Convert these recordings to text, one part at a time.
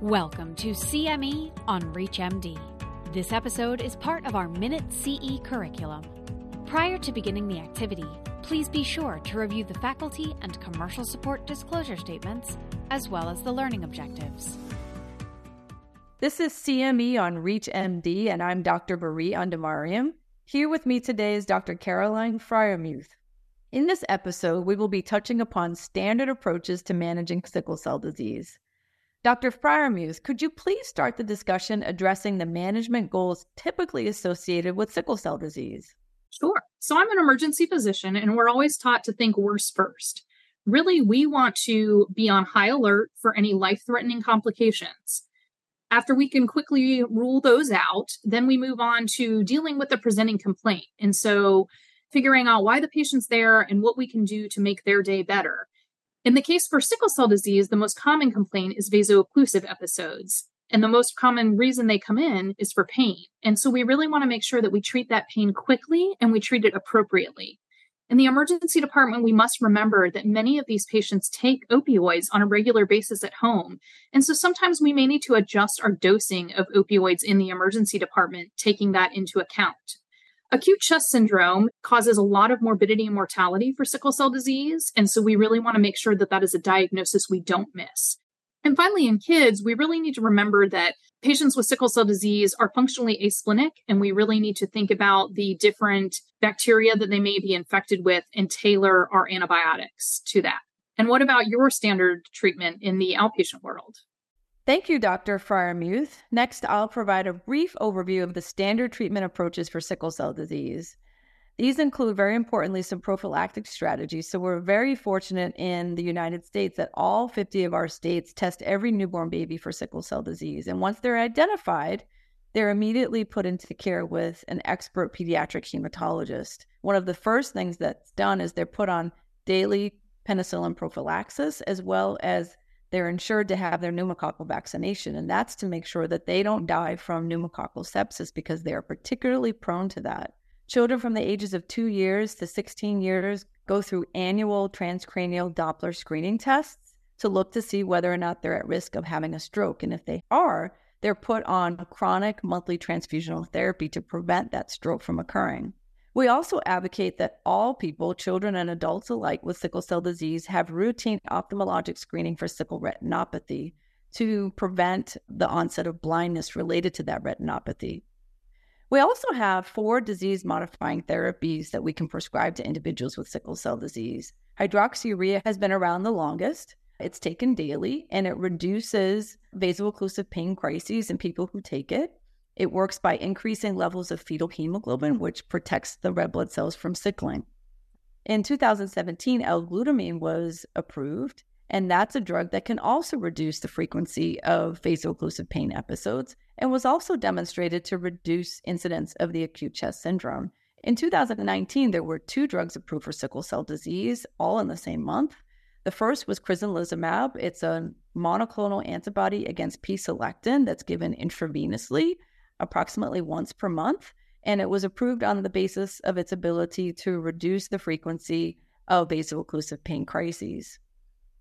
Welcome to CME on ReachMD. This episode is part of our Minute CE curriculum. Prior to beginning the activity, please be sure to review the faculty and commercial support disclosure statements, as well as the learning objectives. This is CME on ReachMD, and I'm Dr. Bari Andemariam. Here with me today is Dr. Caroline Freiermuth. In this episode, we will be touching upon standard approaches to managing sickle cell disease. Dr. Freiermuth, could you please start the discussion addressing the management goals typically associated with sickle cell disease? Sure. So I'm an emergency physician, and we're always taught to think worse first. Really, we want to be on high alert for any life threatening complications. After we can quickly rule those out, then we move on to dealing with the presenting complaint. And so figuring out why the patient's there and what we can do to make their day better. In the case for sickle cell disease, the most common complaint is vaso-occlusive episodes. And the most common reason they come in is for pain. And so we really want to make sure that we treat that pain quickly and we treat it appropriately. In the emergency department, we must remember that many of these patients take opioids on a regular basis at home. And so sometimes we may need to adjust our dosing of opioids in the emergency department, taking that into account. Acute chest syndrome causes a lot of morbidity and mortality for sickle cell disease. And so we really want to make sure that that is a diagnosis we don't miss. And finally, in kids, we really need to remember that patients with sickle cell disease are functionally asplenic, and we really need to think about the different bacteria that they may be infected with and tailor our antibiotics to that. And what about your standard treatment in the outpatient world? Thank you, Dr. Freiermuth. Next, I'll provide a brief overview of the standard treatment approaches for sickle cell disease. These include, very importantly, some prophylactic strategies. So, we're very fortunate in the United States that all 50 of our states test every newborn baby for sickle cell disease. And once they're identified, they're immediately put into care with an expert pediatric hematologist. One of the first things that's done is they're put on daily penicillin prophylaxis as well as they're insured to have their pneumococcal vaccination. And that's to make sure that they don't die from pneumococcal sepsis because they are particularly prone to that. Children from the ages of two years to 16 years go through annual transcranial Doppler screening tests to look to see whether or not they're at risk of having a stroke. And if they are, they're put on chronic monthly transfusional therapy to prevent that stroke from occurring. We also advocate that all people, children and adults alike with sickle cell disease, have routine ophthalmologic screening for sickle retinopathy to prevent the onset of blindness related to that retinopathy. We also have four disease modifying therapies that we can prescribe to individuals with sickle cell disease. Hydroxyurea has been around the longest. It's taken daily and it reduces vaso-occlusive pain crises in people who take it. It works by increasing levels of fetal hemoglobin, which protects the red blood cells from sickling. In 2017, L-glutamine was approved, and that's a drug that can also reduce the frequency of vaso-occlusive pain episodes and was also demonstrated to reduce incidence of the acute chest syndrome. In 2019, there were two drugs approved for sickle cell disease, all in the same month. The first was crizanlizumab. It's a monoclonal antibody against P-selectin that's given intravenously approximately once per month. And it was approved on the basis of its ability to reduce the frequency of vaso-occlusive pain crises.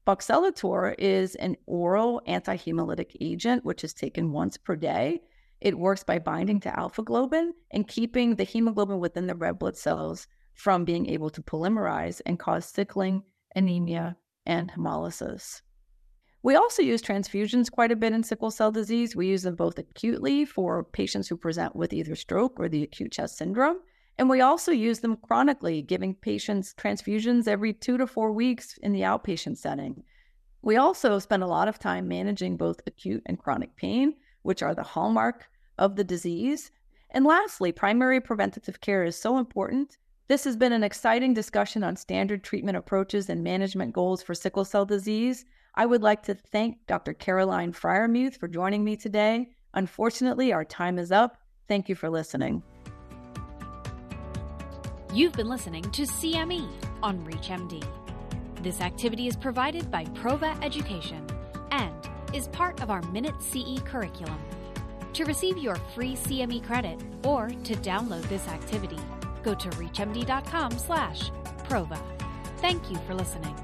Voxelotor is an oral antihemolytic agent, which is taken once per day. It works by binding to alpha globin and keeping the hemoglobin within the red blood cells from being able to polymerize and cause sickling, anemia, and hemolysis. We also use transfusions quite a bit in sickle cell disease. We use them both acutely for patients who present with either stroke or the acute chest syndrome. And we also use them chronically, giving patients transfusions every two to four weeks in the outpatient setting. We also spend a lot of time managing both acute and chronic pain, which are the hallmark of the disease. And lastly, primary preventative care is so important. This has been an exciting discussion on standard treatment approaches and management goals for sickle cell disease. I would like to thank Dr. Caroline Freiermuth for joining me today. Unfortunately, our time is up. Thank you for listening. You've been listening to CME on ReachMD. This activity is provided by Prova Education and is part of our Minute CE curriculum. To receive your free CME credit or to download this activity, go to reachmd.com slash prova. Thank you for listening.